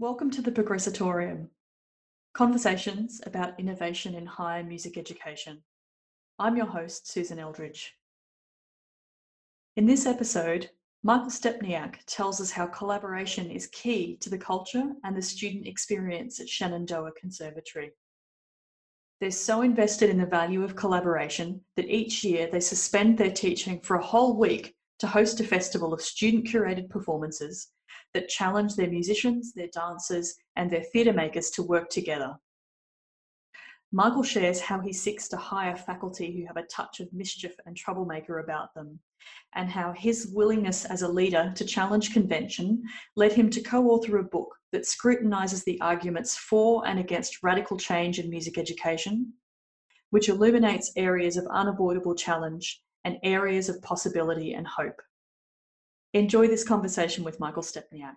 Welcome to the Progressatorium, conversations about innovation in higher music education. I'm your host, Susan Eldridge. In this episode, Michael Stepniak tells us how collaboration is key to the culture and the student experience at Shenandoah Conservatory. They're so invested in the value of collaboration that each year they suspend their teaching for a whole week to host a festival of student curated performances that challenge their musicians, their dancers, and their theatre makers to work together. Michael shares how he seeks to hire faculty who have a touch of mischief and troublemaker about them, and how his willingness as a leader to challenge convention led him to co author a book that scrutinises the arguments for and against radical change in music education, which illuminates areas of unavoidable challenge and areas of possibility and hope. Enjoy this conversation with Michael Stepniak.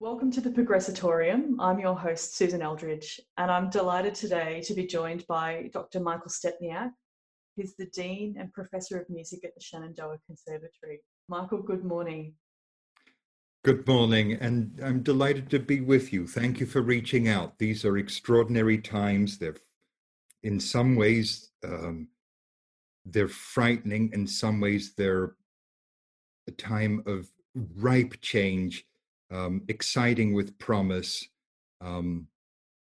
Welcome to the Progressatorium. I'm your host, Susan Eldridge, and I'm delighted today to be joined by Dr. Michael Stepniak. He's the Dean and Professor of Music at the Shenandoah Conservatory. Michael, good morning. Good morning, and I'm delighted to be with you. Thank you for reaching out. These are extraordinary times. They're, in some ways, um, they're frightening. In some ways, they're a time of ripe change, um, exciting with promise. Um,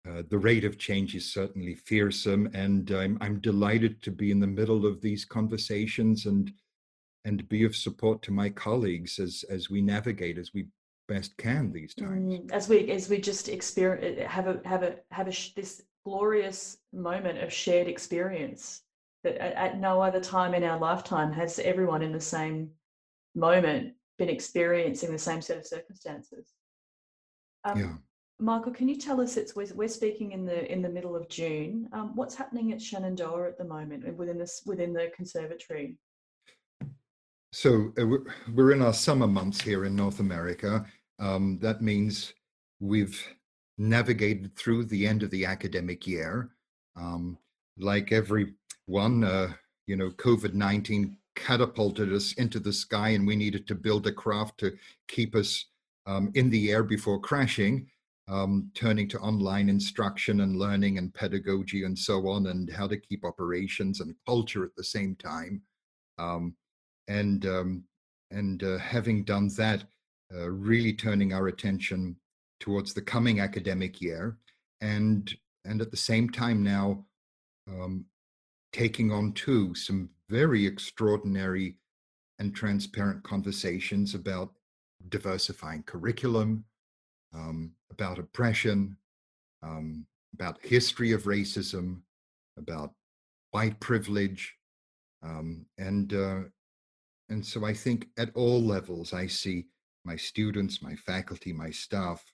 uh, the rate of change is certainly fearsome, and I'm, I'm delighted to be in the middle of these conversations and and be of support to my colleagues as as we navigate as we best can these times. Mm, as we as we just experience have a have a have a this glorious moment of shared experience that at, at no other time in our lifetime has everyone in the same moment been experiencing the same set of circumstances. Um, yeah. Michael, can you tell us? It's we're, we're, speaking in the in the middle of June. Um, what's happening at Shenandoah at the moment within this within the conservatory? So uh, we're in our summer months here in North America. Um, that means we've navigated through the end of the academic year. Um, like everyone, uh, you know, COVID nineteen catapulted us into the sky and we needed to build a craft to keep us um, in the air before crashing um, turning to online instruction and learning and pedagogy and so on and how to keep operations and culture at the same time. Um, and um, and uh, having done that uh, really turning our attention towards the coming academic year and and at the same time now um, taking on too some very extraordinary and transparent conversations about diversifying curriculum, um, about oppression, um, about history of racism, about white privilege, um, and uh, and so I think at all levels I see my students, my faculty, my staff,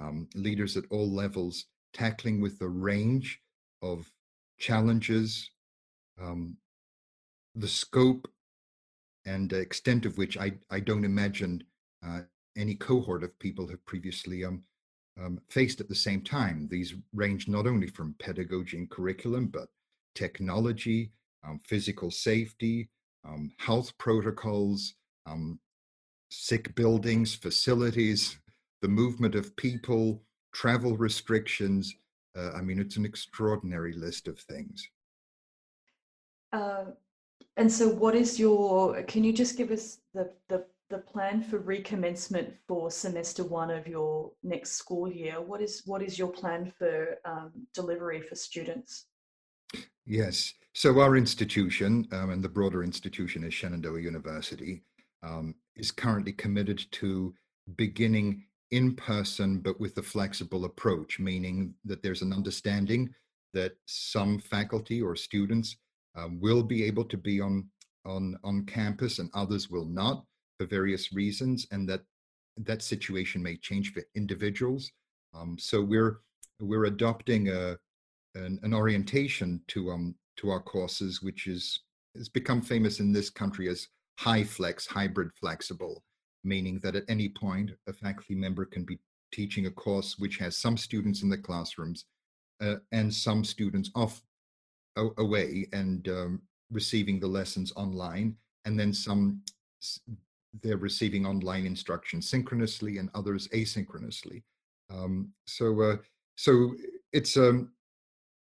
um, leaders at all levels tackling with a range of challenges um, the scope and extent of which I, I don't imagine uh, any cohort of people have previously um, um, faced at the same time. These range not only from pedagogy and curriculum, but technology, um, physical safety, um, health protocols, um, sick buildings, facilities, the movement of people, travel restrictions. Uh, I mean, it's an extraordinary list of things. Uh, and so what is your, can you just give us the, the, the plan for recommencement for semester one of your next school year? What is, what is your plan for um, delivery for students? Yes. So our institution um, and the broader institution is Shenandoah University um, is currently committed to beginning in person, but with a flexible approach, meaning that there's an understanding that some faculty or students um, will be able to be on on on campus and others will not for various reasons and that that situation may change for individuals. Um, so we're we're adopting a an, an, orientation to um to our courses which is has become famous in this country as HyFlex hybrid flexible meaning that at any point a faculty member can be teaching a course which has some students in the classrooms uh, and some students off away and um, receiving the lessons online, and then some they're receiving online instruction synchronously and others asynchronously. Um, so uh, so it's um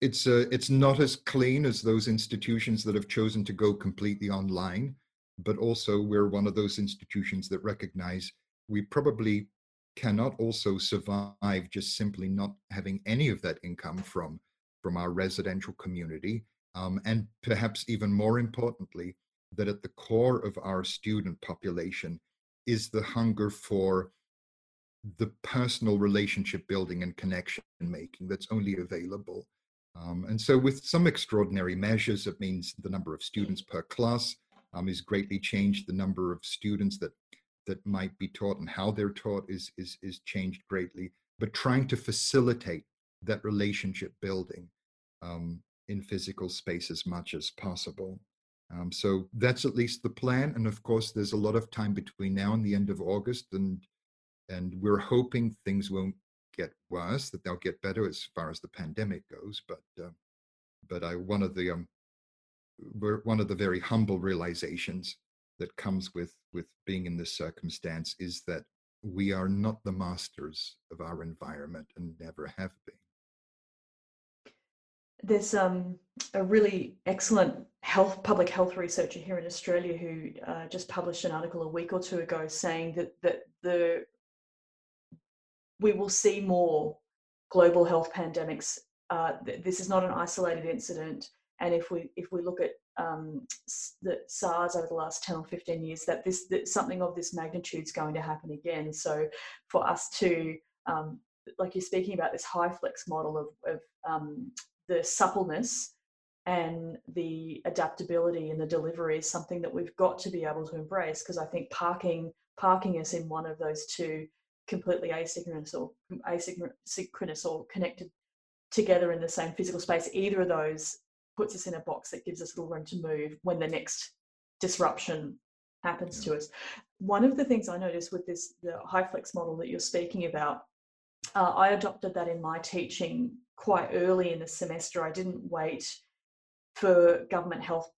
it's uh, it's not as clean as those institutions that have chosen to go completely online, but also we're one of those institutions that recognize we probably cannot also survive just simply not having any of that income from from our residential community, um, and perhaps even more importantly, that at the core of our student population is the hunger for the personal relationship building and connection making that's only available. Um, and so, with some extraordinary measures, it means the number of students per class um, is greatly changed. The number of students that that might be taught and how they're taught is is is changed greatly. But trying to facilitate that relationship building um, in physical space as much as possible. Um, so that's at least the plan. And of course, there's a lot of time between now and the end of August, and and we're hoping things won't get worse, that they'll get better as far as the pandemic goes. But uh, but I one of the um, one of the very humble realizations that comes with with being in this circumstance is that we are not the masters of our environment and never have been there's um, a really excellent health public health researcher here in Australia who uh, just published an article a week or two ago saying that that the we will see more global health pandemics. Uh, th- this is not an isolated incident, and if we if we look at um, the SARS over the last 10 or 15 years, that this that something of this magnitude is going to happen again. So for us to um, like you're speaking about this HyFlex model of, of um, the suppleness and the adaptability in the delivery is something that we've got to be able to embrace because I think parking parking is in one of those two completely asynchronous or asynchronous or connected together in the same physical space. Either of those puts us in a box that gives us little room to move when the next disruption happens yeah. to us. One of the things I noticed with this the HyFlex model that you're speaking about, uh, I adopted that in my teaching quite early in the semester. I didn't wait for government health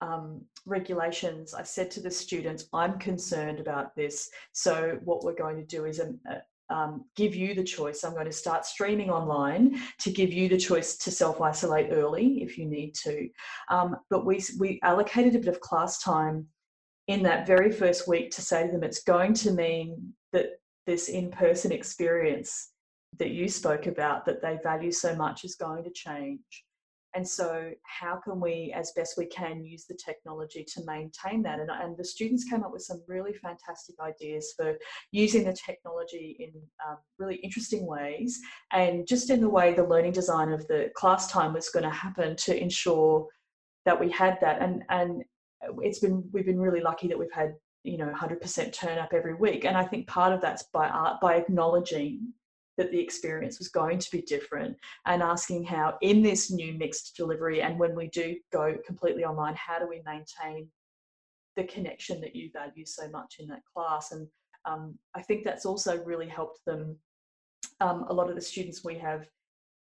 um, regulations. I said to the students, I'm concerned about this. So, what we're going to do is um, uh, um, give you the choice. I'm going to start streaming online to give you the choice to self isolate early if you need to. Um, but we, we allocated a bit of class time in that very first week to say to them, it's going to mean that this in person experience that you spoke about that they value so much is going to change. And so, how can we, as best we can, use the technology to maintain that? And, and the students came up with some really fantastic ideas for using the technology in um, really interesting ways, and just in the way the learning design of the class time was going to happen to ensure that we had that. And and it's been we've been really lucky that we've had you know 100% turn up every week, and I think part of that's by art by acknowledging that the experience was going to be different and asking how in this new mixed delivery and when we do go completely online how do we maintain the connection that you value so much in that class? And um, i think that's also really helped them um, a lot of the students we have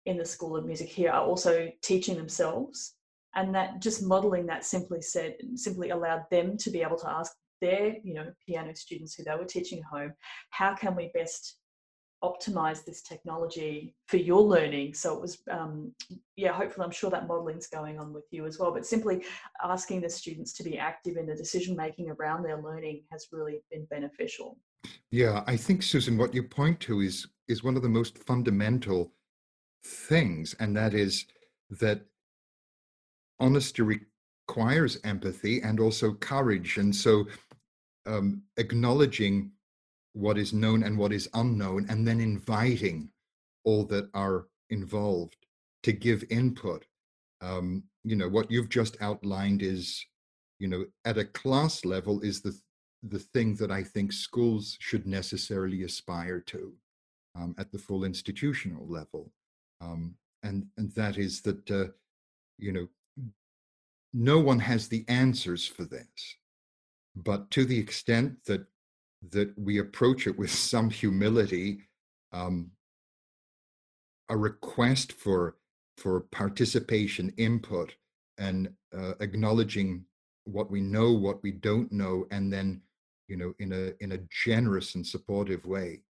in the school of music here are also teaching themselves. And that just modeling that simply said simply allowed them to be able to ask their you know piano students who they were teaching at home how can we best optimize this technology for your learning. So it was um, yeah hopefully i'm sure that modeling's going on with you as well but simply asking the students to be active in the decision making around their learning has really been beneficial. Yeah i think susan what you point to is is one of the most fundamental things and that is that honesty requires empathy and also courage. And so um, acknowledging what is known and what is unknown, and then inviting all that are involved to give input. Um, you know, what you've just outlined is, you know, at a class level is the the thing that I think schools should necessarily aspire to um, at the full institutional level, um, and and that is that uh, you know no one has the answers for this, but to the extent that that we approach it with some humility, um, a request for for participation, input, and uh, acknowledging what we know, what we don't know, and then you know, in a in a generous and supportive way,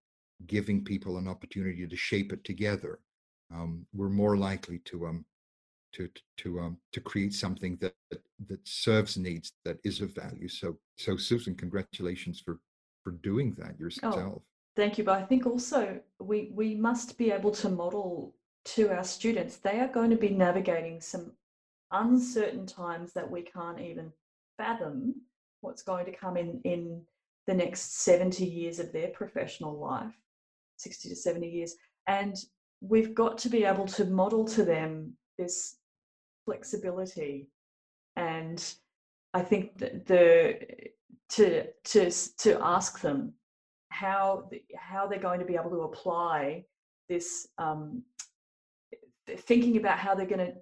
giving people an opportunity to shape it together, um, we're more likely to um to to um to create something that that serves needs that is of value. So so Susan, congratulations for for doing that oh, yourself. Oh, thank you. But I think also we we must be able to model to our students. They are going to be navigating some uncertain times that we can't even fathom what's going to come in in the next 70 years of their professional life 60 to 70 years and we've got to be able to model to them this flexibility and i think that the to to to ask them how how they're going to be able to apply this um, thinking about how they're going to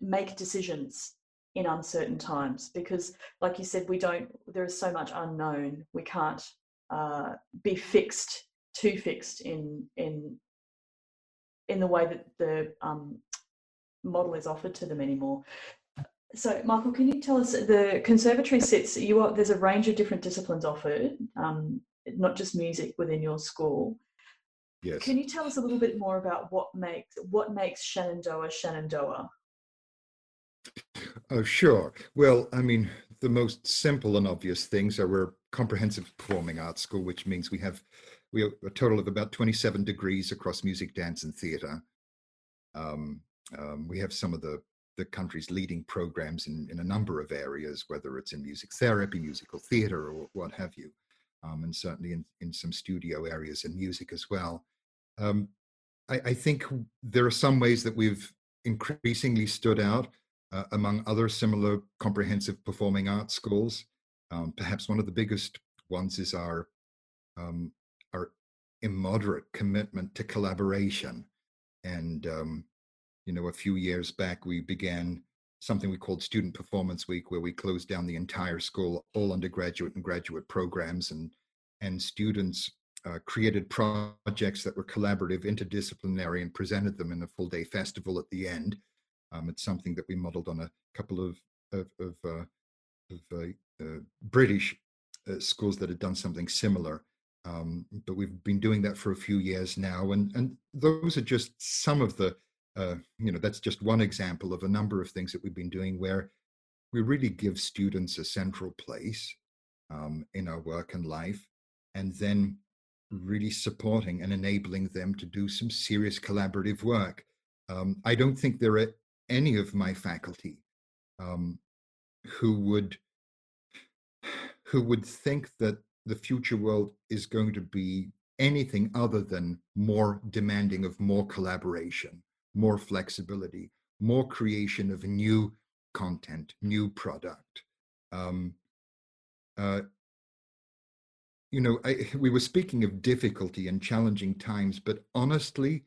make decisions in uncertain times because like you said we don't there is so much unknown. We can't uh, be fixed too fixed in in in the way that the um, model is offered to them anymore so michael can you tell us the conservatory sits you are there's a range of different disciplines offered um, not just music within your school yes can you tell us a little bit more about what makes what makes shenandoah shenandoah Oh, sure. Well, I mean, the most simple and obvious things are we're a comprehensive performing arts school, which means we have we have a total of about 27 degrees across music, dance, and theatre. Um, um, we have some of the the country's leading programs in, in a number of areas, whether it's in music therapy, musical theatre, or what have you, um, and certainly in, in some studio areas in music as well. Um, I, I think there are some ways that we've increasingly stood out uh, among other similar comprehensive performing arts schools. Um, perhaps one of the biggest ones is our um, our immoderate commitment to collaboration. And um, you know, a few years back, we began something we called Student Performance Week, where we closed down the entire school, all undergraduate and graduate programs, and and students uh, created projects that were collaborative, interdisciplinary, and presented them in a full day festival at the end. Um, it's something that we modeled on a couple of of, of, uh, of uh, uh British uh, schools that had done something similar. Um, but we've been doing that for a few years now, and and those are just some of the uh, you know that's just one example of a number of things that we've been doing where we really give students a central place um, in our work and life, and then really supporting and enabling them to do some serious collaborative work. Um, I don't think there are any of my faculty um, who would who would think that the future world is going to be anything other than more demanding of more collaboration, more flexibility, more creation of new content, new product. Um, uh, you know, I, we were speaking of difficulty and challenging times, but honestly,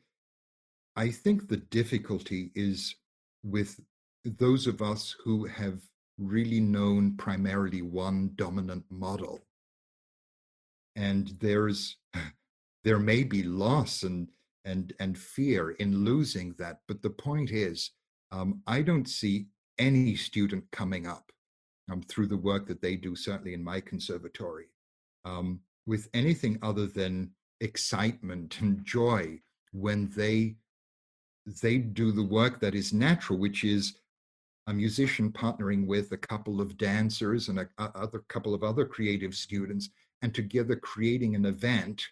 I think the difficulty is with those of us who have really known primarily one dominant model. And there's there may be loss and and and fear in losing that. But the point is, um, I don't see any student coming up um, through the work that they do, certainly in my conservatory, um, with anything other than excitement and joy when they they do the work that is natural, which is a musician partnering with a couple of dancers and a, a other couple of other creative students, and together creating an event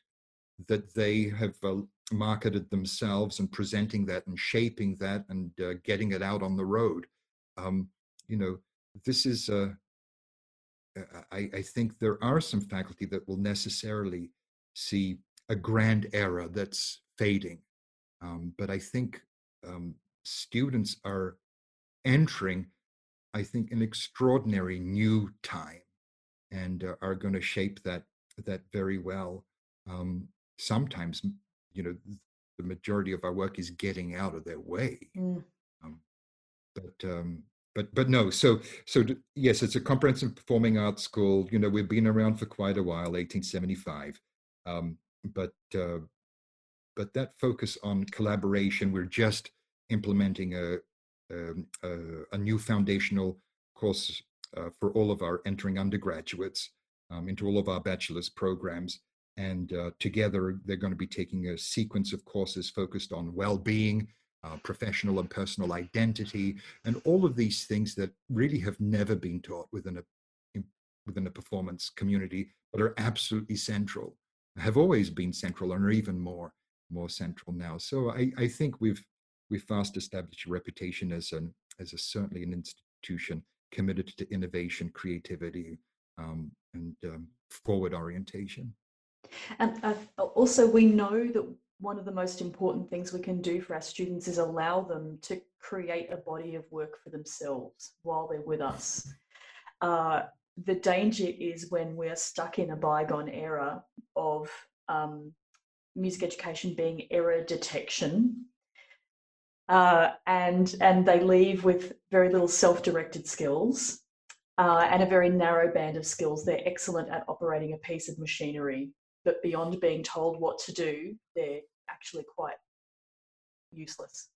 that they have uh, marketed themselves and presenting that and shaping that and uh, getting it out on the road. Um, you know, this is. Uh, I, I think there are some faculty that will necessarily see a grand era that's fading. Um, but I think um, students are entering, I think, an extraordinary new time and uh, are going to shape that that very well. Um, sometimes, you know, the majority of our work is getting out of their way. Mm. Um, but um, but but no. So so yes, it's a comprehensive performing arts school. You know, we've been around for quite a while, 1875. Um, but uh, but that focus on collaboration, we're just implementing a, um, a, a new foundational course uh, for all of our entering undergraduates. um, into all of our bachelor's programs. And uh, together, they're going to be taking a sequence of courses focused on well being, uh, professional and personal identity, and all of these things that really have never been taught within a within a performance community, but are absolutely central, have always been central, and are even more more central now. So I, I think we've we've fast established a reputation as an as a certainly an institution committed to innovation, creativity, um, and um, forward orientation. And uh, also, we know that one of the most important things we can do for our students is allow them to create a body of work for themselves while they're with us. Uh, the danger is when we're stuck in a bygone era of um, music education being error detection. Uh, and and they leave with very little self-directed skills uh, and a very narrow band of skills. They're excellent at operating a piece of machinery, but beyond being told what to do, they're actually quite useless.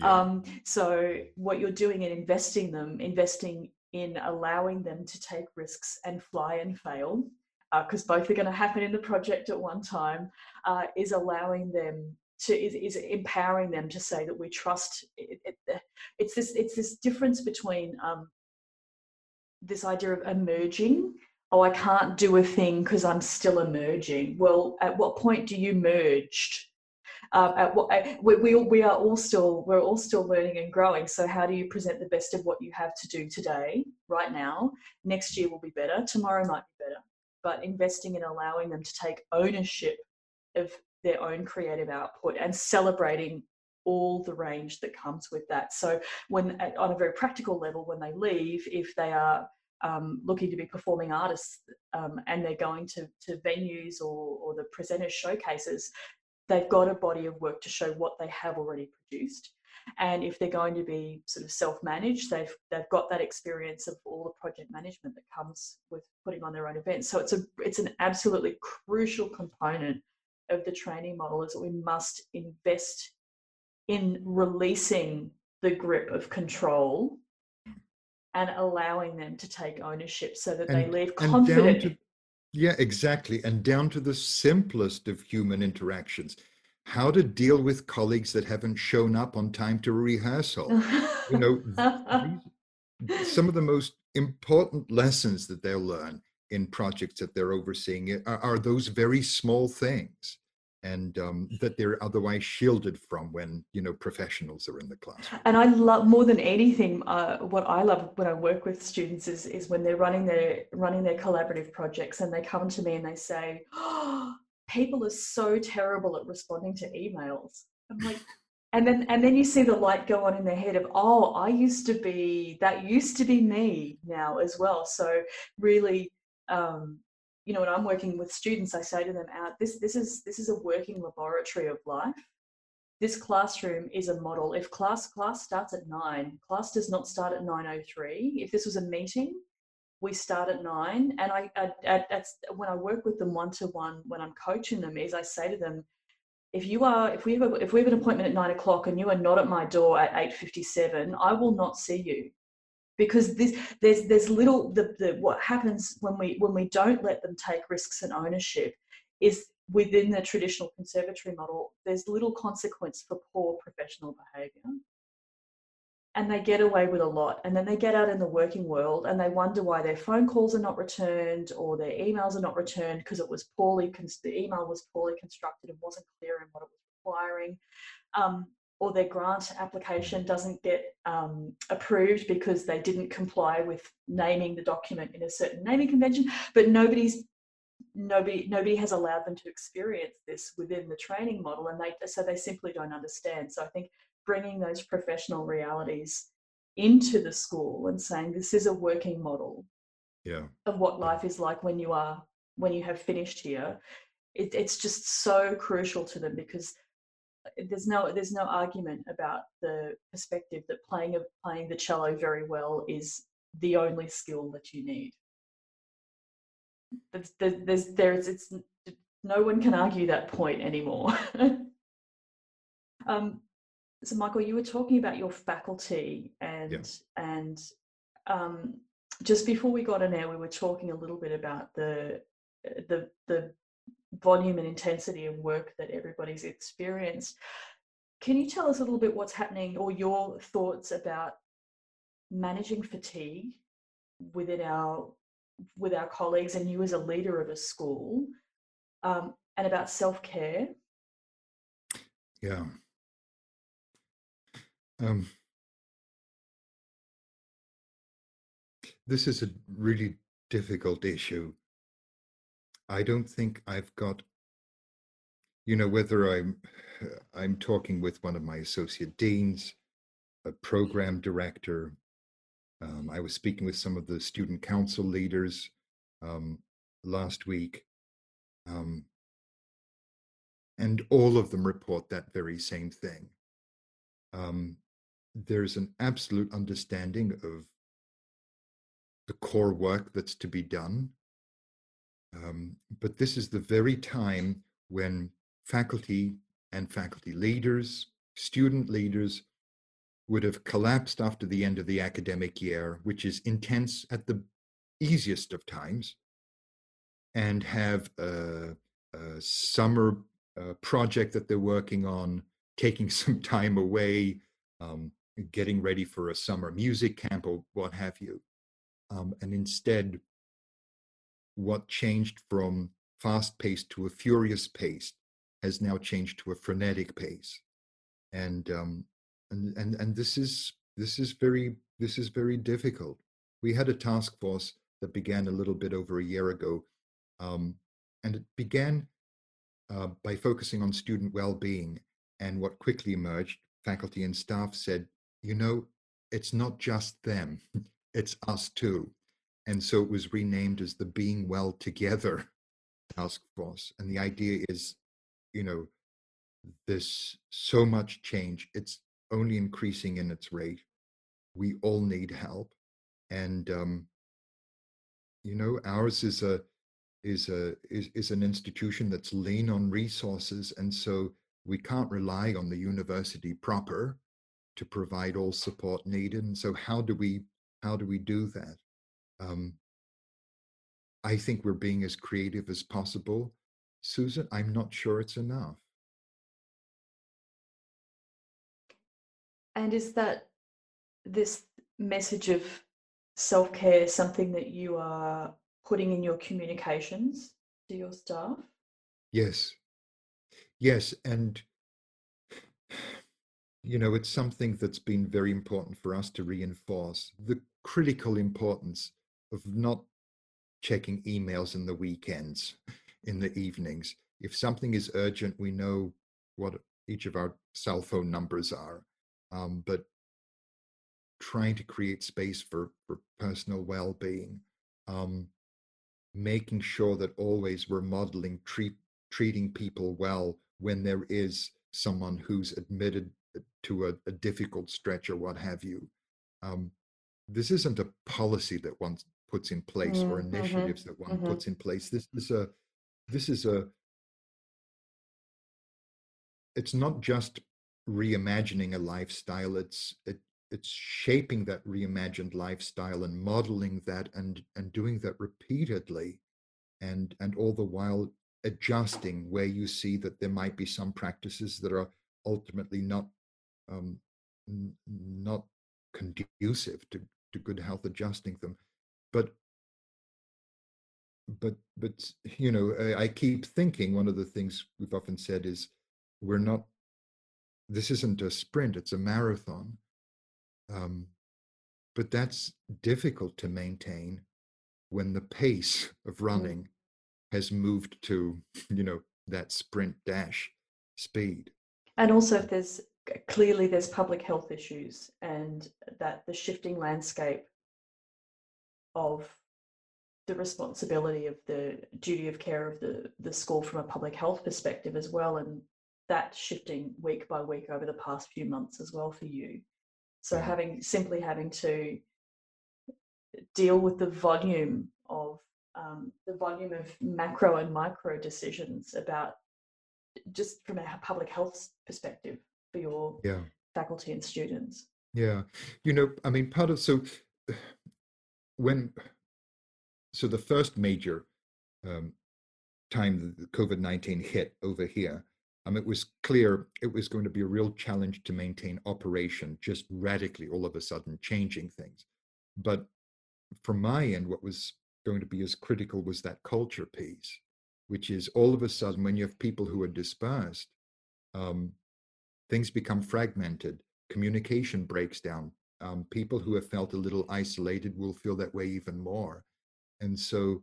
Yeah. Um, so what you're doing in investing them, investing in allowing them to take risks and fly and fail, because uh, both are going to happen in the project at one time, uh, is allowing them to is, is, empowering them to say that we trust. It, it, it's this it's this difference between um, this idea of emerging oh i can't do a thing because i'm still emerging. Well at what point do you merged? Um, at what we, we, we are all still we're all still learning and growing. So how do you present the best of what you have to do today right now? Next year will be better. Tomorrow might be better. But investing in allowing them to take ownership of their own creative output and celebrating all the range that comes with that. So, when on a very practical level, when they leave, if they are um, looking to be performing artists um, and they're going to, to venues or, or the presenters showcases, they've got a body of work to show what they have already produced. And if they're going to be sort of self-managed, they've they've got that experience of all the project management that comes with putting on their own events. So it's a it's an absolutely crucial component of the training model is that we must invest in releasing the grip of control and allowing them to take ownership so that and, they live confident. To, yeah, exactly. And down to the simplest of human interactions how to deal with colleagues that haven't shown up on time to rehearsal. you know, some of the most important lessons that they'll learn in projects that they're overseeing eh, are, are those very small things and um, that they're otherwise shielded from when you know professionals are in the class. And I love more than anything. Uh, what I love when I work with students is is when they're running their running their collaborative projects and they come to me and they say, oh, "People are so terrible at responding to emails." I'm like. and then and then you see the light go on in their head of oh i used to be that used to be me now as well so really um, you know, when I'm working with students, I say to them out, this, this is, this is a working laboratory of life. This classroom is a model. If class, class starts at nine, class does not start at 9.03. If this was a meeting, we start at nine. And I, I, that's when I work with them one-to-one, when I'm coaching them is I say to them, if you are if we have a, if we have an appointment at nine o'clock and you are not at my door at 8.57 i will not see you because this there's there's little the, the what happens when we when we don't let them take risks and ownership is within the traditional conservatory model there's little consequence for poor professional behavior and they get away with a lot. And then they get out in the working world and they wonder why their phone calls are not returned or their emails are not returned because it was poorly the email was poorly constructed and wasn't clear in what it was requiring. Um, or their grant application doesn't get um, approved because they didn't comply with naming the document in a certain naming convention but nobody's nobody nobody has allowed them to experience this within the training model and they so they simply don't understand so i think bringing those professional realities into the school and saying this is a working model yeah. of what life is like when you are when you have finished here it, it's just so crucial to them because there's no there's no argument about the perspective that playing a, playing the cello very well is the only skill that you need. There's there's there's it's no one can argue that point anymore. um, so Michael, you were talking about your faculty and and um, just before we got on air, we were talking a little bit about the the the volume and intensity of work that everybody's experienced. Can you tell us a little bit what's happening or your thoughts about managing fatigue within our with our colleagues and you as a leader of a school um, and about self-care? Yeah. Um, this is a really difficult issue i don't think i've got you know whether i'm i'm talking with one of my associate deans a program director um, I was speaking with some of the student council leaders um, last week, um, and all of them report that very same thing. Um, there's an absolute understanding of the core work that's to be done. Um, but this is the very time when faculty and faculty leaders, student leaders would have collapsed after the end of the academic year, which is intense at the easiest of times, and have a, a summer uh, project that they're working on, taking some time away, um, getting ready for a summer music camp or what have you. Um, and instead, what changed from fast paced to a furious pace has now changed to a frenetic pace. And um, and and and this is this is very this is very difficult. We had a task force that began a little bit over a year ago, um, and it began uh, by focusing on student well-being. And what quickly emerged, faculty and staff said, you know, it's not just them, it's us too. And so it was renamed as the Being Well Together Task Force. And the idea is, you know, this so much change. It's only increasing in its rate. We all need help, and um, you know, ours is a is a is, is an institution that's lean on resources, and so we can't rely on the university proper to provide all support needed. And so, how do we how do we do that? Um, I think we're being as creative as possible. Susan, I'm not sure it's enough. And is that this message of self care something that you are putting in your communications to your staff? Yes. Yes. And, you know, it's something that's been very important for us to reinforce the critical importance of not checking emails in the weekends, in the evenings. If something is urgent, we know what each of our cell phone numbers are um, but trying to create space for, for personal well-being um, making sure that always we're modeling treat, treating people well when there is someone who's admitted to a, a difficult stretch or what have you um, this isn't a policy that one puts in place mm, or mm-hmm, initiatives mm-hmm, that one mm-hmm. puts in place. This is a this is a it's not just reimagining a lifestyle it's it, it's shaping that reimagined lifestyle and modeling that and and doing that repeatedly and and all the while adjusting where you see that there might be some practices that are ultimately not um, n- not conducive to, to good health adjusting them but but but you know I, I keep thinking one of the things we've often said is we're not this isn't a sprint, it's a marathon. Um, but that's difficult to maintain when the pace of mm. running mm. has moved to, you know, that sprint dash speed. And also, if there's clearly there's public health issues and that the shifting landscape of the responsibility of the duty of care of the, the school from a public health perspective as well and that shifting week by week over the past few months as well for you. So having simply having to deal with the volume of um, the volume of macro and micro decisions about just from a public health perspective for your yeah. faculty and students. Yeah, you know, I mean, part of so when so the first major um, time the COVID nineteen hit over here, um, it was clear it was going to be a real challenge to maintain operation, just radically all of a sudden changing things. But from my end, what was going to be as critical was that culture piece, which is all of a sudden when you have people who are dispersed, um, things become fragmented, communication breaks down. Um, people who have felt a little isolated will feel that way even more. And so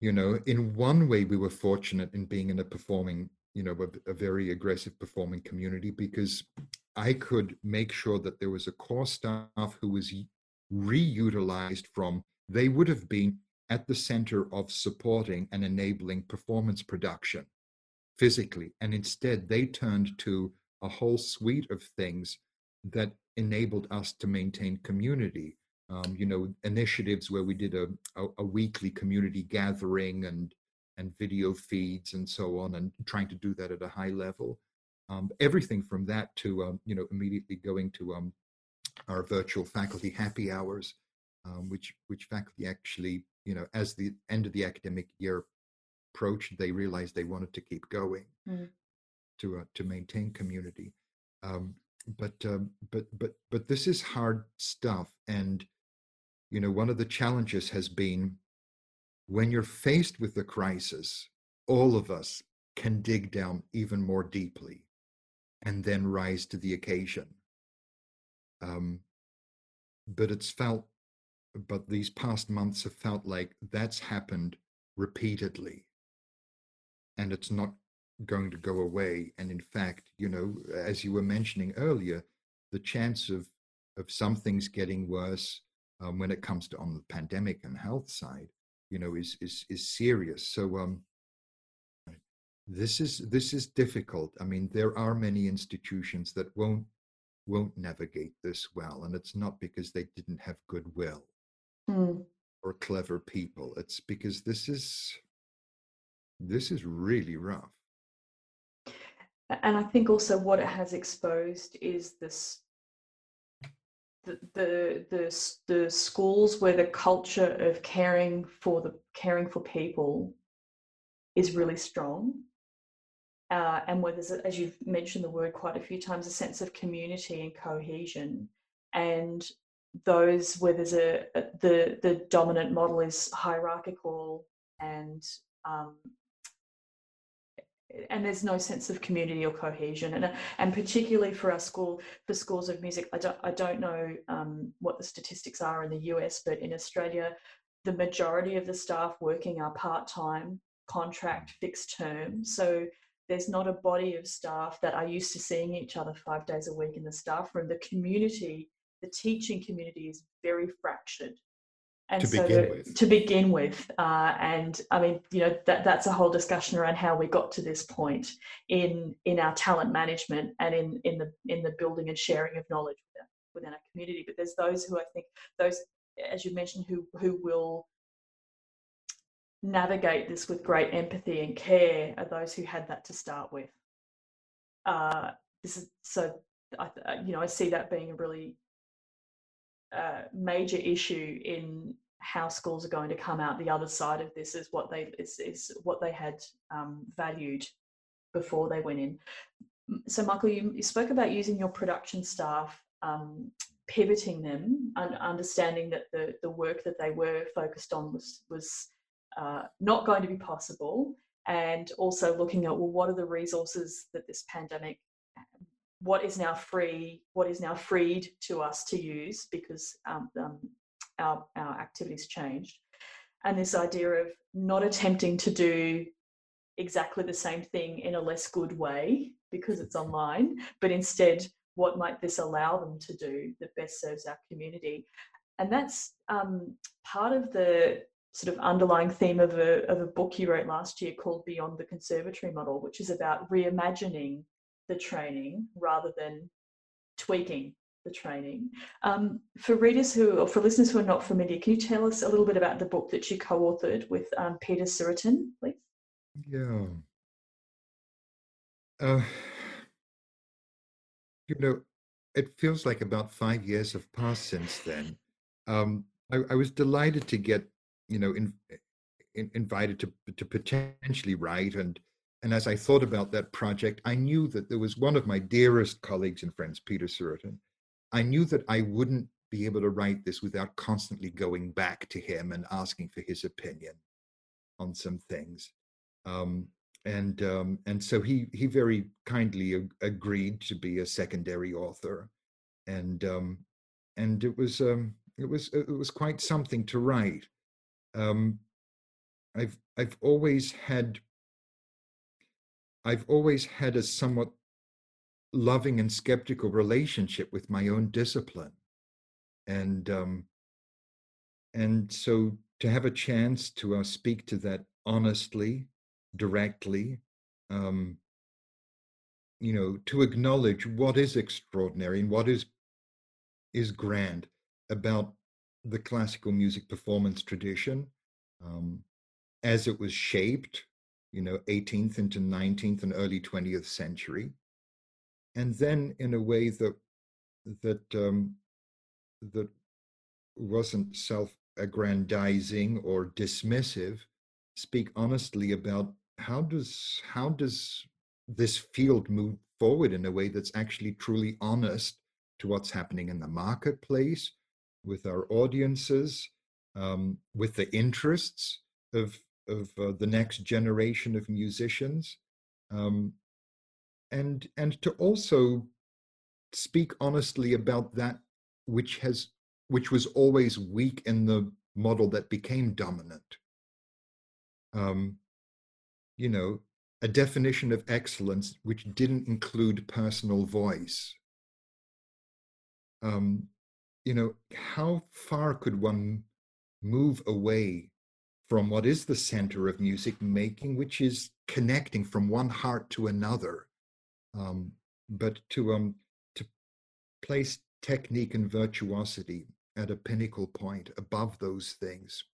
you know in one way we were fortunate in being in a performing you know a, a, very aggressive performing community because i could make sure that there was a core staff who was reutilized from they would have been at the center of supporting and enabling performance production physically and instead they turned to a whole suite of things that enabled us to maintain community um, you know, initiatives where we did a, a, a, weekly community gathering and and video feeds and so on, and trying to do that at a high level. Um, everything from that to um, you know immediately going to um, our virtual faculty happy hours, um, which which faculty actually you know as the end of the academic year approached, they realized they wanted to keep going mm. to uh, to maintain community. But um, but but but this is hard stuff and you know, one of the challenges has been when you're faced with the crisis, all of us can dig down even more deeply and then rise to the occasion. Um, but it's felt, but these past months have felt like that's happened repeatedly and it's not going to go away. And in fact, you know, as you were mentioning earlier, the chance of of some things getting worse um, when it comes to on the pandemic and health side, you know, is is is serious. So um, this is this is difficult. I mean, there are many institutions that won't won't navigate this well, and it's not because they didn't have goodwill mm. or clever people. It's because this is this is really rough. And I think also what it has exposed is this the, the the the schools where the culture of caring for the caring for people is really strong. Uh, and where there's as you've mentioned the word quite a few times a sense of community and cohesion. And those where there's a, a the the dominant model is hierarchical and um, and there's no sense of community or cohesion. And and particularly for our school for schools of music i don't i don't know um, what the statistics are in the us but in australia the majority of the staff working are part-time contract fixed term. So there's not a body of staff that are used to seeing each other five days a week in the staff room. The community the teaching community is very fractured and to so begin with. to begin with uh, and i mean you know that that's a whole discussion around how we got to this point in in our talent management and in in the in the building and sharing of knowledge within, our community but there's those who i think those as you mentioned who who will navigate this with great empathy and care are those who had that to start with uh, this is so I, you know i see that being a really major issue in how schools are going to come out the other side of this is what they is, is what they had um, valued before they went in. So, Michael, you, you spoke about using your production staff, um, pivoting them, and understanding that the the work that they were focused on was was uh, not going to be possible, and also looking at well, what are the resources that this pandemic what is now free, what is now freed to us to use because um, um, our, our activities changed. And this idea of not attempting to do exactly the same thing in a less good way because it's online, but instead, what might this allow them to do that best serves our community? And that's um, part of the sort of underlying theme of a, of a book you wrote last year called Beyond the Conservatory Model, which is about reimagining the training rather than tweaking the training. Um, for readers who, or for listeners who are not familiar, can you tell us a little bit about the book that you co-authored with um, Peter Sirotin, please? Yeah. Uh, you know, it feels like about five years have passed since then. um, I, I, was delighted to get, you know, in, in, invited to to potentially write. And and as I thought about that project, I knew that there was one of my dearest colleagues and friends, Peter Sirotin. I knew that I wouldn't be able to write this without constantly going back to him and asking for his opinion on some things. Um, and um, and so he he very kindly ag- agreed to be a secondary author, and um, and it was um, it was it was quite something to write. Um, I've I've always had I've always had a somewhat loving and skeptical relationship with my own discipline, and um, and so to have a chance to uh, speak to that honestly directly um, you know to acknowledge what is extraordinary and what is is grand about the classical music performance tradition um, as it was shaped you know 18th into 19th and early 20th century. And then in a way that that um, that wasn't self-aggrandizing or dismissive speak honestly about how does how does this field move forward in a way that's actually truly honest to what's happening in the marketplace with our audiences um, with the interests of of uh, the next generation of musicians um, and and to also speak honestly about that which has which was always weak in the model that became dominant um, you know, a definition of excellence which didn't include personal voice. Um, you know, how far could one move away from what is the center of music making, which is connecting from one heart to another, um, but to um, to place technique and virtuosity at a pinnacle point above those things,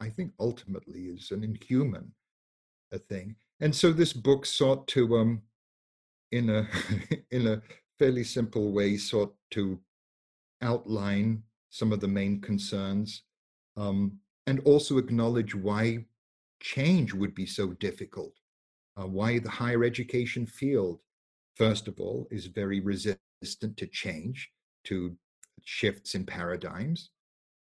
I think ultimately is an inhuman a thing. And so this book sought to, um, in a in a fairly simple way, sought to outline some of the main concerns, um, and also acknowledge why change would be so difficult. Uh, why the higher education field, first of all, is very resistant to change, to shifts in paradigms,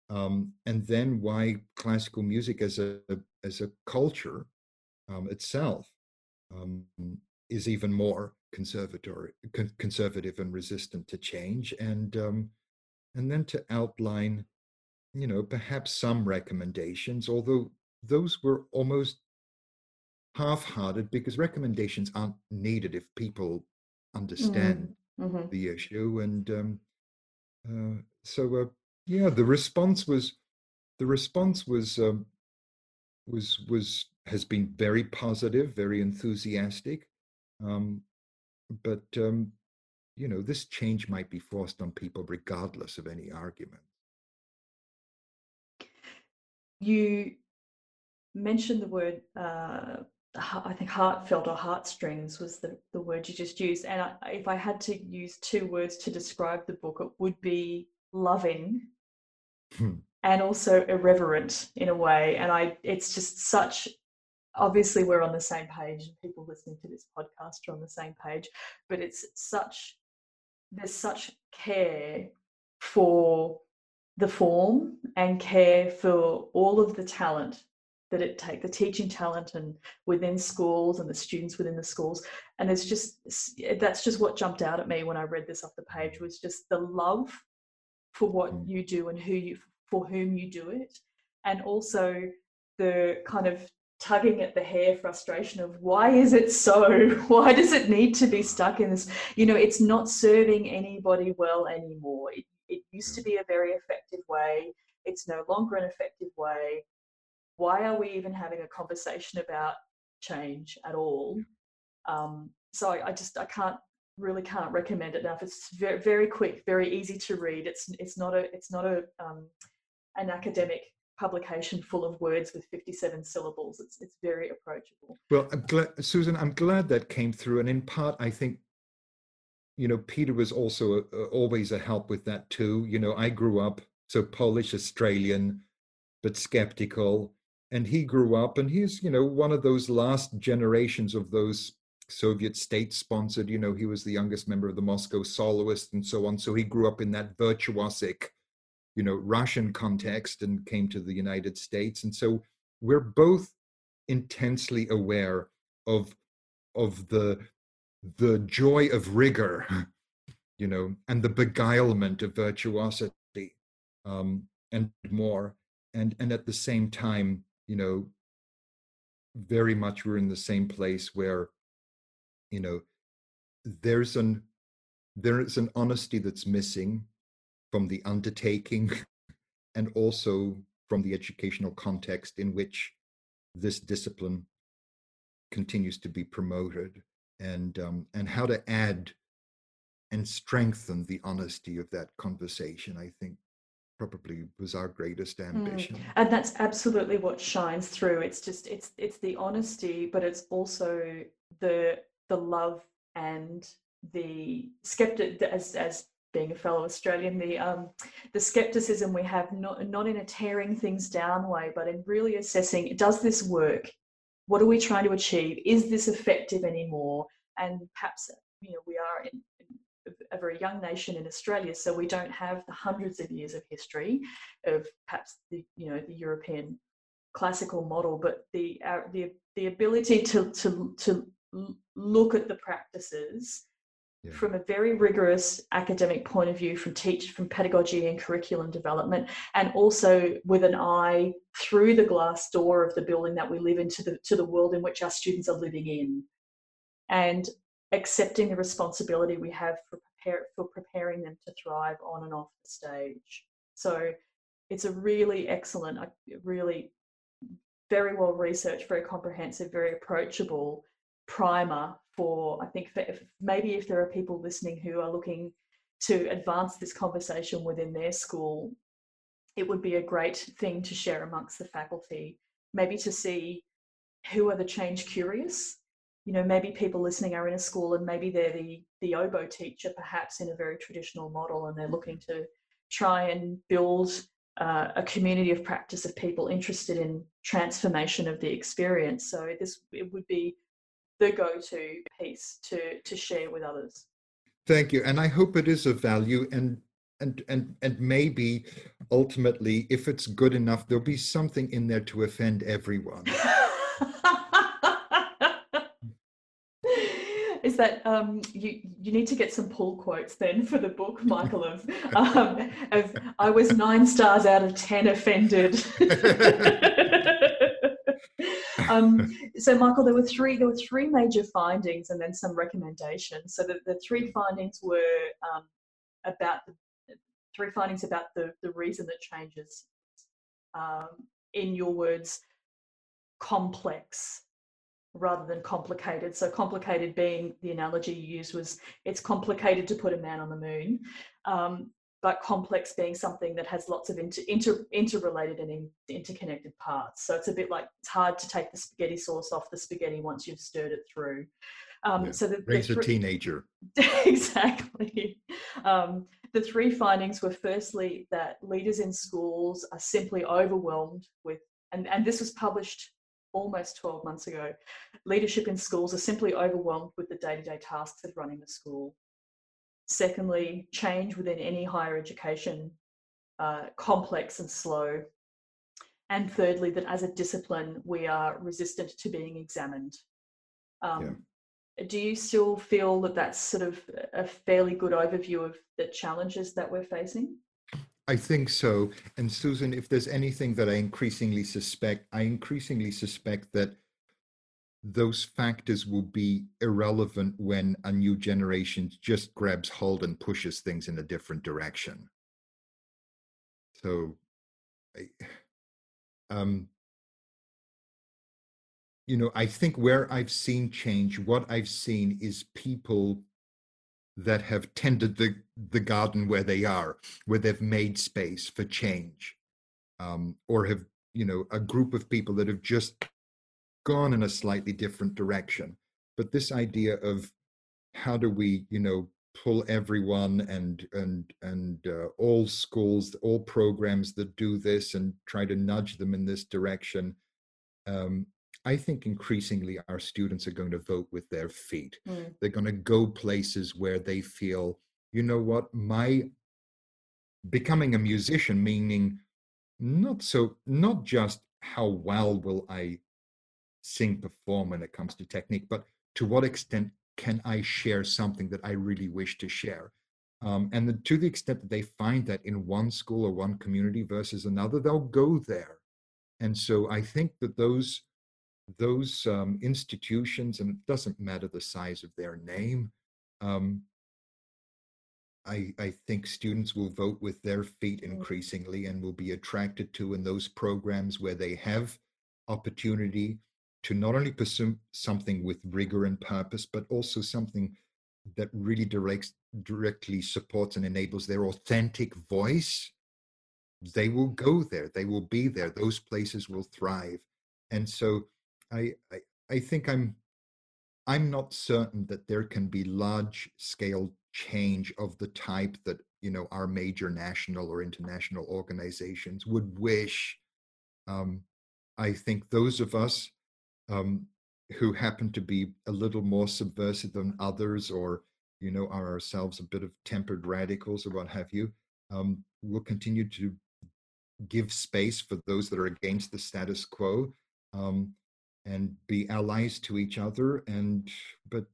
um, and then why classical music as a as a culture um, itself um, is even more conservatory, con- conservative and resistant to change, and um, and then to outline, you know, perhaps some recommendations, although those were almost half-hearted because recommendations aren't needed if people understand mm-hmm. mm-hmm. the issue, and um, uh, so uh, yeah, the response was the response was um, was was has been very positive, very enthusiastic. Um, but um, you know, this change might be forced on people regardless of any argument. You mentioned the word, uh, I think heartfelt or heartstrings was the, the word you just used. And I, if I had to use two words to describe the book, it would be loving hmm. and also irreverent in a way. And I, it's just such obviously we're on the same page and people listening to this podcast are on the same page but it's such there's such care for the form and care for all of the talent that it take the teaching talent and within schools and the students within the schools. And it's just that's just what jumped out at me when i read this off the page was just the love for what mm. you do and who you for whom you do it. And also the kind of tugging at the hair frustration of why is it so? Why does it need to be stuck in this? You know it's not serving anybody well anymore it, used to be a very effective way it's no longer an effective way why are we even having a conversation about change at all um, so I, I just i can't really can't recommend it enough it's very, very quick very easy to read it's it's not a it's not a um, an academic publication full of words with 57 syllables. It's, it's very approachable. Well, I'm glad, Susan, I'm glad that came through. And in part, I think, you know, Peter was also a, a, always a help with that too. You know, I grew up so Polish Australian, but skeptical. And he grew up, and he's, you know, one of those last generations of those Soviet state sponsored, you know, he was the youngest member of the Moscow soloist and so on. So he grew up in that virtuosic, you know, Russian context and came to the United States. And so we're both intensely aware of of the the joy of rigor you know and the beguilement of virtuosity um, and more. And and at the same time you know very much we're in the same place where you know there's an there is an honesty that's missing from the undertaking and also from the educational context in which this discipline continues to be promoted and um, and how to add and strengthen the honesty of that conversation i think probably was our greatest mm. ambition mm. and that's absolutely what shines through it's just it's it's the honesty but it's also the the love and the skeptic as as being a fellow Australian, the um, the skepticism we have not not in a tearing things down way, but in really assessing does this work? What are we trying to achieve? Is this effective anymore? And perhaps you know we are in, a very young nation in Australia, so we don't have the hundreds of years of history of perhaps the you know the European classical model, but the uh, the the ability to to to look at the practices yeah. from a very rigorous academic point of view from teach from pedagogy and curriculum development and also with an eye through the glass door of the building that we live in to the to the world in which our students are living in and accepting the responsibility we have for prepare for preparing them to thrive on and off the stage so it's a really excellent really very well researched very comprehensive very approachable primer for, I think, for if, maybe if there are people listening who are looking to advance this conversation within their school, it would be a great thing to share amongst the faculty, maybe to see who are the change curious. You know, maybe people listening are in a school and maybe they're the, the oboe teacher, perhaps in a very traditional model, and they're looking to try and build uh, a community of practice of people interested in transformation of the experience. So this it would be the go-to piece to to share with others thank you and i hope it is of value and and and and maybe ultimately if it's good enough there'll be something in there to offend everyone is that um, you you need to get some pull quotes then for the book, Michael. Of um, of I was nine stars out of ten offended. um, so, Michael, there were three. There were three major findings, and then some recommendations. So, the, the three findings were um, about the three findings about the the reason that changes, um, in your words, complex rather than complicated. So, complicated being the analogy you used was it's complicated to put a man on the moon. Um, but complex being something that has lots of inter, inter, interrelated and in, interconnected parts. So it's a bit like it's hard to take the spaghetti sauce off the spaghetti once you've stirred it through. Um, yeah. So the, raise the th- a teenager. exactly. Um, the three findings were firstly that leaders in schools are simply overwhelmed with, and, and this was published almost 12 months ago. Leadership in schools are simply overwhelmed with the day to day tasks of running the school. Secondly, change within any higher education, uh, complex and slow. And thirdly, that as a discipline, we are resistant to being examined. Um, yeah. Do you still feel that that's sort of a fairly good overview of the challenges that we're facing? I think so. And Susan, if there's anything that I increasingly suspect, I increasingly suspect that those factors will be irrelevant when a new generation just grabs hold and pushes things in a different direction. So, um, you know, I think where I've seen change, what I've seen is people that have tended the the garden where they are, where they've made space for change, um, or have you know a group of people that have just gone in a slightly different direction. But this idea of how do we, you know, pull everyone and and and uh, all schools all programs that do this and try to nudge them in this direction um, i think increasingly our students are going to vote with their feet mm. they're going to go places where they feel you know what my becoming a musician meaning not so not just how well will i sing perform when it comes to technique but to what extent can I share something that I really wish to share? Um, and the, to the extent that they find that in one school or one community versus another, they'll go there. And so I think that those those um, institutions, and it doesn't matter the size of their name, um, I, I think students will vote with their feet mm. increasingly and will be attracted to in those programs where they have opportunity to not only pursue something with rigor and purpose, but also something that really directs, directly supports and enables their authentic voice, they will go there. They will be there. Those places will thrive. And so I, I, I think I'm I'm not certain that there can be large scale change of the type that you know our major national or international organizations would wish. Um, I think those of us um, who happen to be a little more subversive than others, or you know, are ourselves a bit of tempered radicals or what have you, um, we'll continue to give space for those that are against the status quo um, and be allies to each other. And but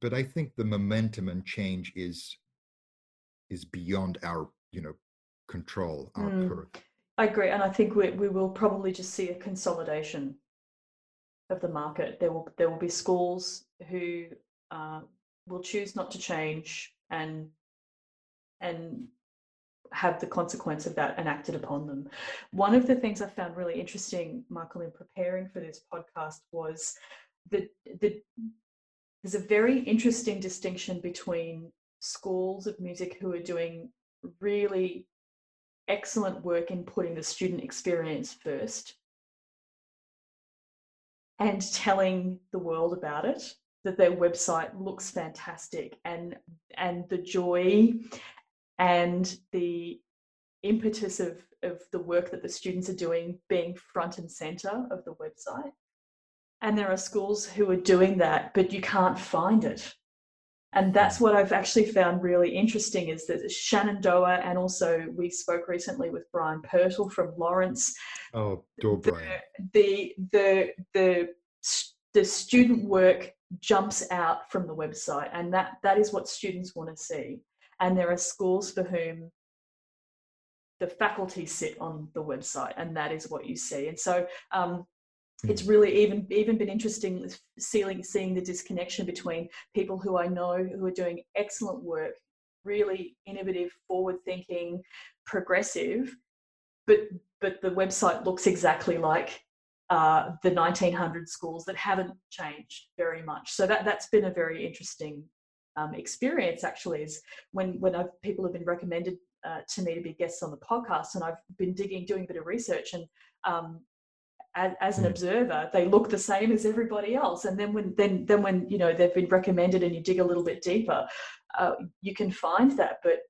but I think the momentum and change is is beyond our you know control. Our mm, I agree, and I think we we will probably just see a consolidation of the market. There will there will be schools who uh, will choose not to change and and have the consequence of that enacted upon them. One of the things I found really interesting, Michael, in preparing for this podcast was that the, there's a very interesting distinction between schools of music who are doing really excellent work in putting the student experience first and telling the world about it that their website looks fantastic and and the joy and the impetus of of the work that the students are doing being front and center of the website. And there are schools who are doing that but you can't find it and that's what I've actually found really interesting is that Shenandoah, and also we spoke recently with Brian Pertl from Lawrence. Oh, door Brian. The, the the the student work jumps out from the website, and that that is what students want to see. And there are schools for whom the faculty sit on the website, and that is what you see. And so um, it's hmm. really even even been interesting seeing seeing the disconnection between people who I know who are doing excellent work, really innovative, forward thinking, progressive, but but the website looks exactly like uh, the 1900 schools that haven't changed very much. So that that's been a very interesting um, experience actually. Is when when I've, people have been recommended uh, to me to be guests on the podcast, and I've been digging, doing a bit of research, and um, as, as an mm. observer, they look the same as everybody else. And then when then then when you know they've been recommended, and you dig a little bit deeper, uh, you can find that. But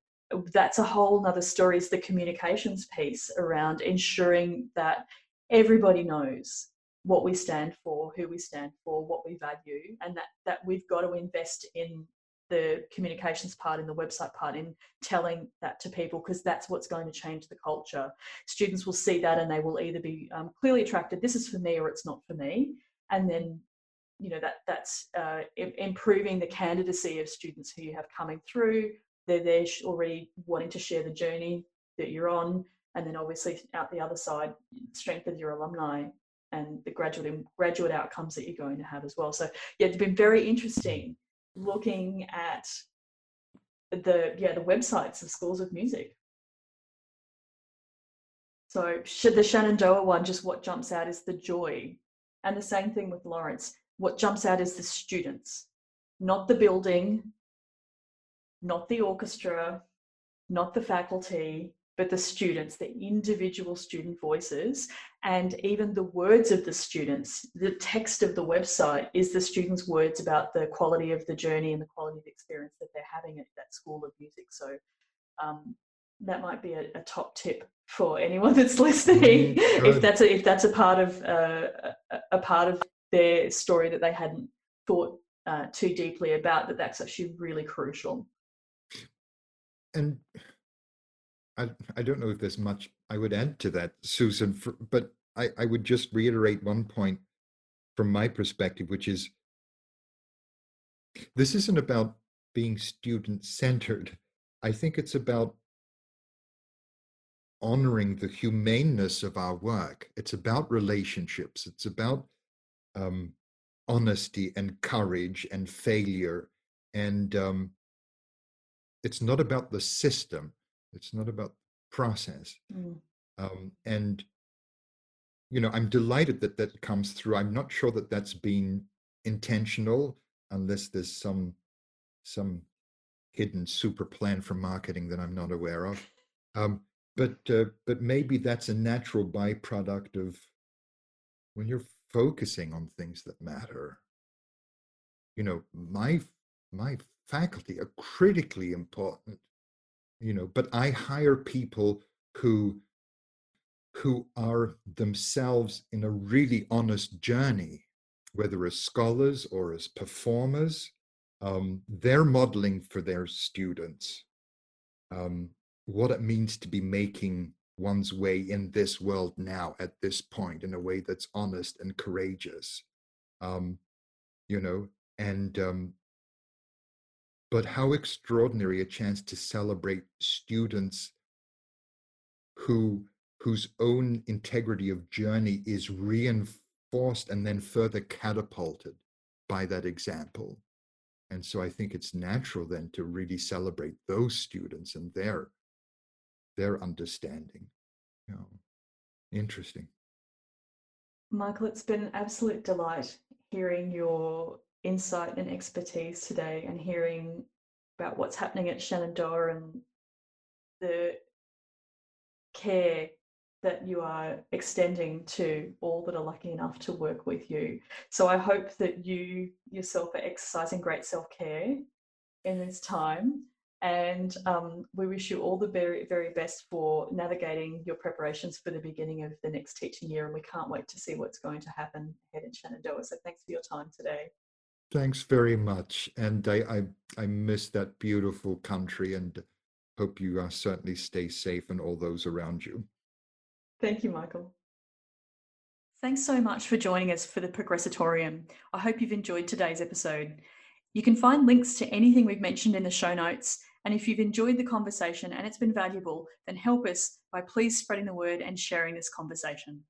that's a whole nother story. Is the communications piece around ensuring that everybody knows what we stand for, who we stand for, what we value, and that that we've got to invest in the communications part and the website part in telling that to people because that's what's going to change the culture. Students will see that and they will either be um, clearly attracted this is for me or it's not for me. And then you know that that's uh, improving the candidacy of students who you have coming through. They're there already wanting to share the journey that you're on. And then obviously out the other side strengthen your alumni and the graduate graduate outcomes that you're going to have as well. So yeah it's been very interesting looking at the yeah the websites of schools of music. So should the shenandoah one just what jumps out is the joy. And the same thing with lawrence what jumps out is the students not the building not the orchestra not the faculty but the students, the individual student voices, and even the words of the students. The text of the website is the students' words about the quality of the journey and the quality of experience that they're having at that school of music. So um, that might be a, a, top tip for anyone that's listening. Mm, if that's a, if that's a part of uh, a, a part of their story that they hadn't thought uh, too deeply about, that that's actually really crucial. And I, I don't know if there's much I would add to that, Susan, for, but I, I would just reiterate one point from my perspective, which is this isn't about being student centered. I think it's about honoring the humaneness of our work. It's about relationships. It's about um, honesty and courage and failure. And um, it's not about the system. It's not about process. Mm. Um, and you know, I'm delighted that that comes through. I'm not sure that that's been intentional, unless there's some some hidden super plan for marketing that I'm not aware of. Um, but uh, but maybe that's a natural byproduct of when you're focusing on things that matter. You know, my my faculty are critically important. You know, but I hire people who who are themselves in a really honest journey, whether as scholars or as performers. Um, they're modeling for their students um, what it means to be making one's way in this world now at this point in a way that's honest and courageous um, you know and um, but how extraordinary a chance to celebrate students who whose own integrity of journey is reinforced and then further catapulted by that example and so i think it's natural then to really celebrate those students and their their understanding. You know, interesting. Michael, it's been an absolute delight hearing your insight and expertise today and hearing about what's happening at Shenandoah and the care that you are extending to all that are lucky enough to work with you. So I hope that you yourself are exercising great self care in this time and um, we wish you all the very, very best for navigating your preparations for the beginning of the next teaching year. And we can't wait to see what's going to happen ahead in Shenandoah. So thanks for your time today. Thanks very much. And I, I, I miss that beautiful country and hope you uh, certainly stay safe and all those around you. Thank you, Michael. Thanks so much for joining us for the Progressatorium. I hope you've enjoyed today's episode. You can find links to anything we've mentioned in the show notes and if you've enjoyed the conversation and it's been valuable, then help us by please spreading the word and sharing this conversation.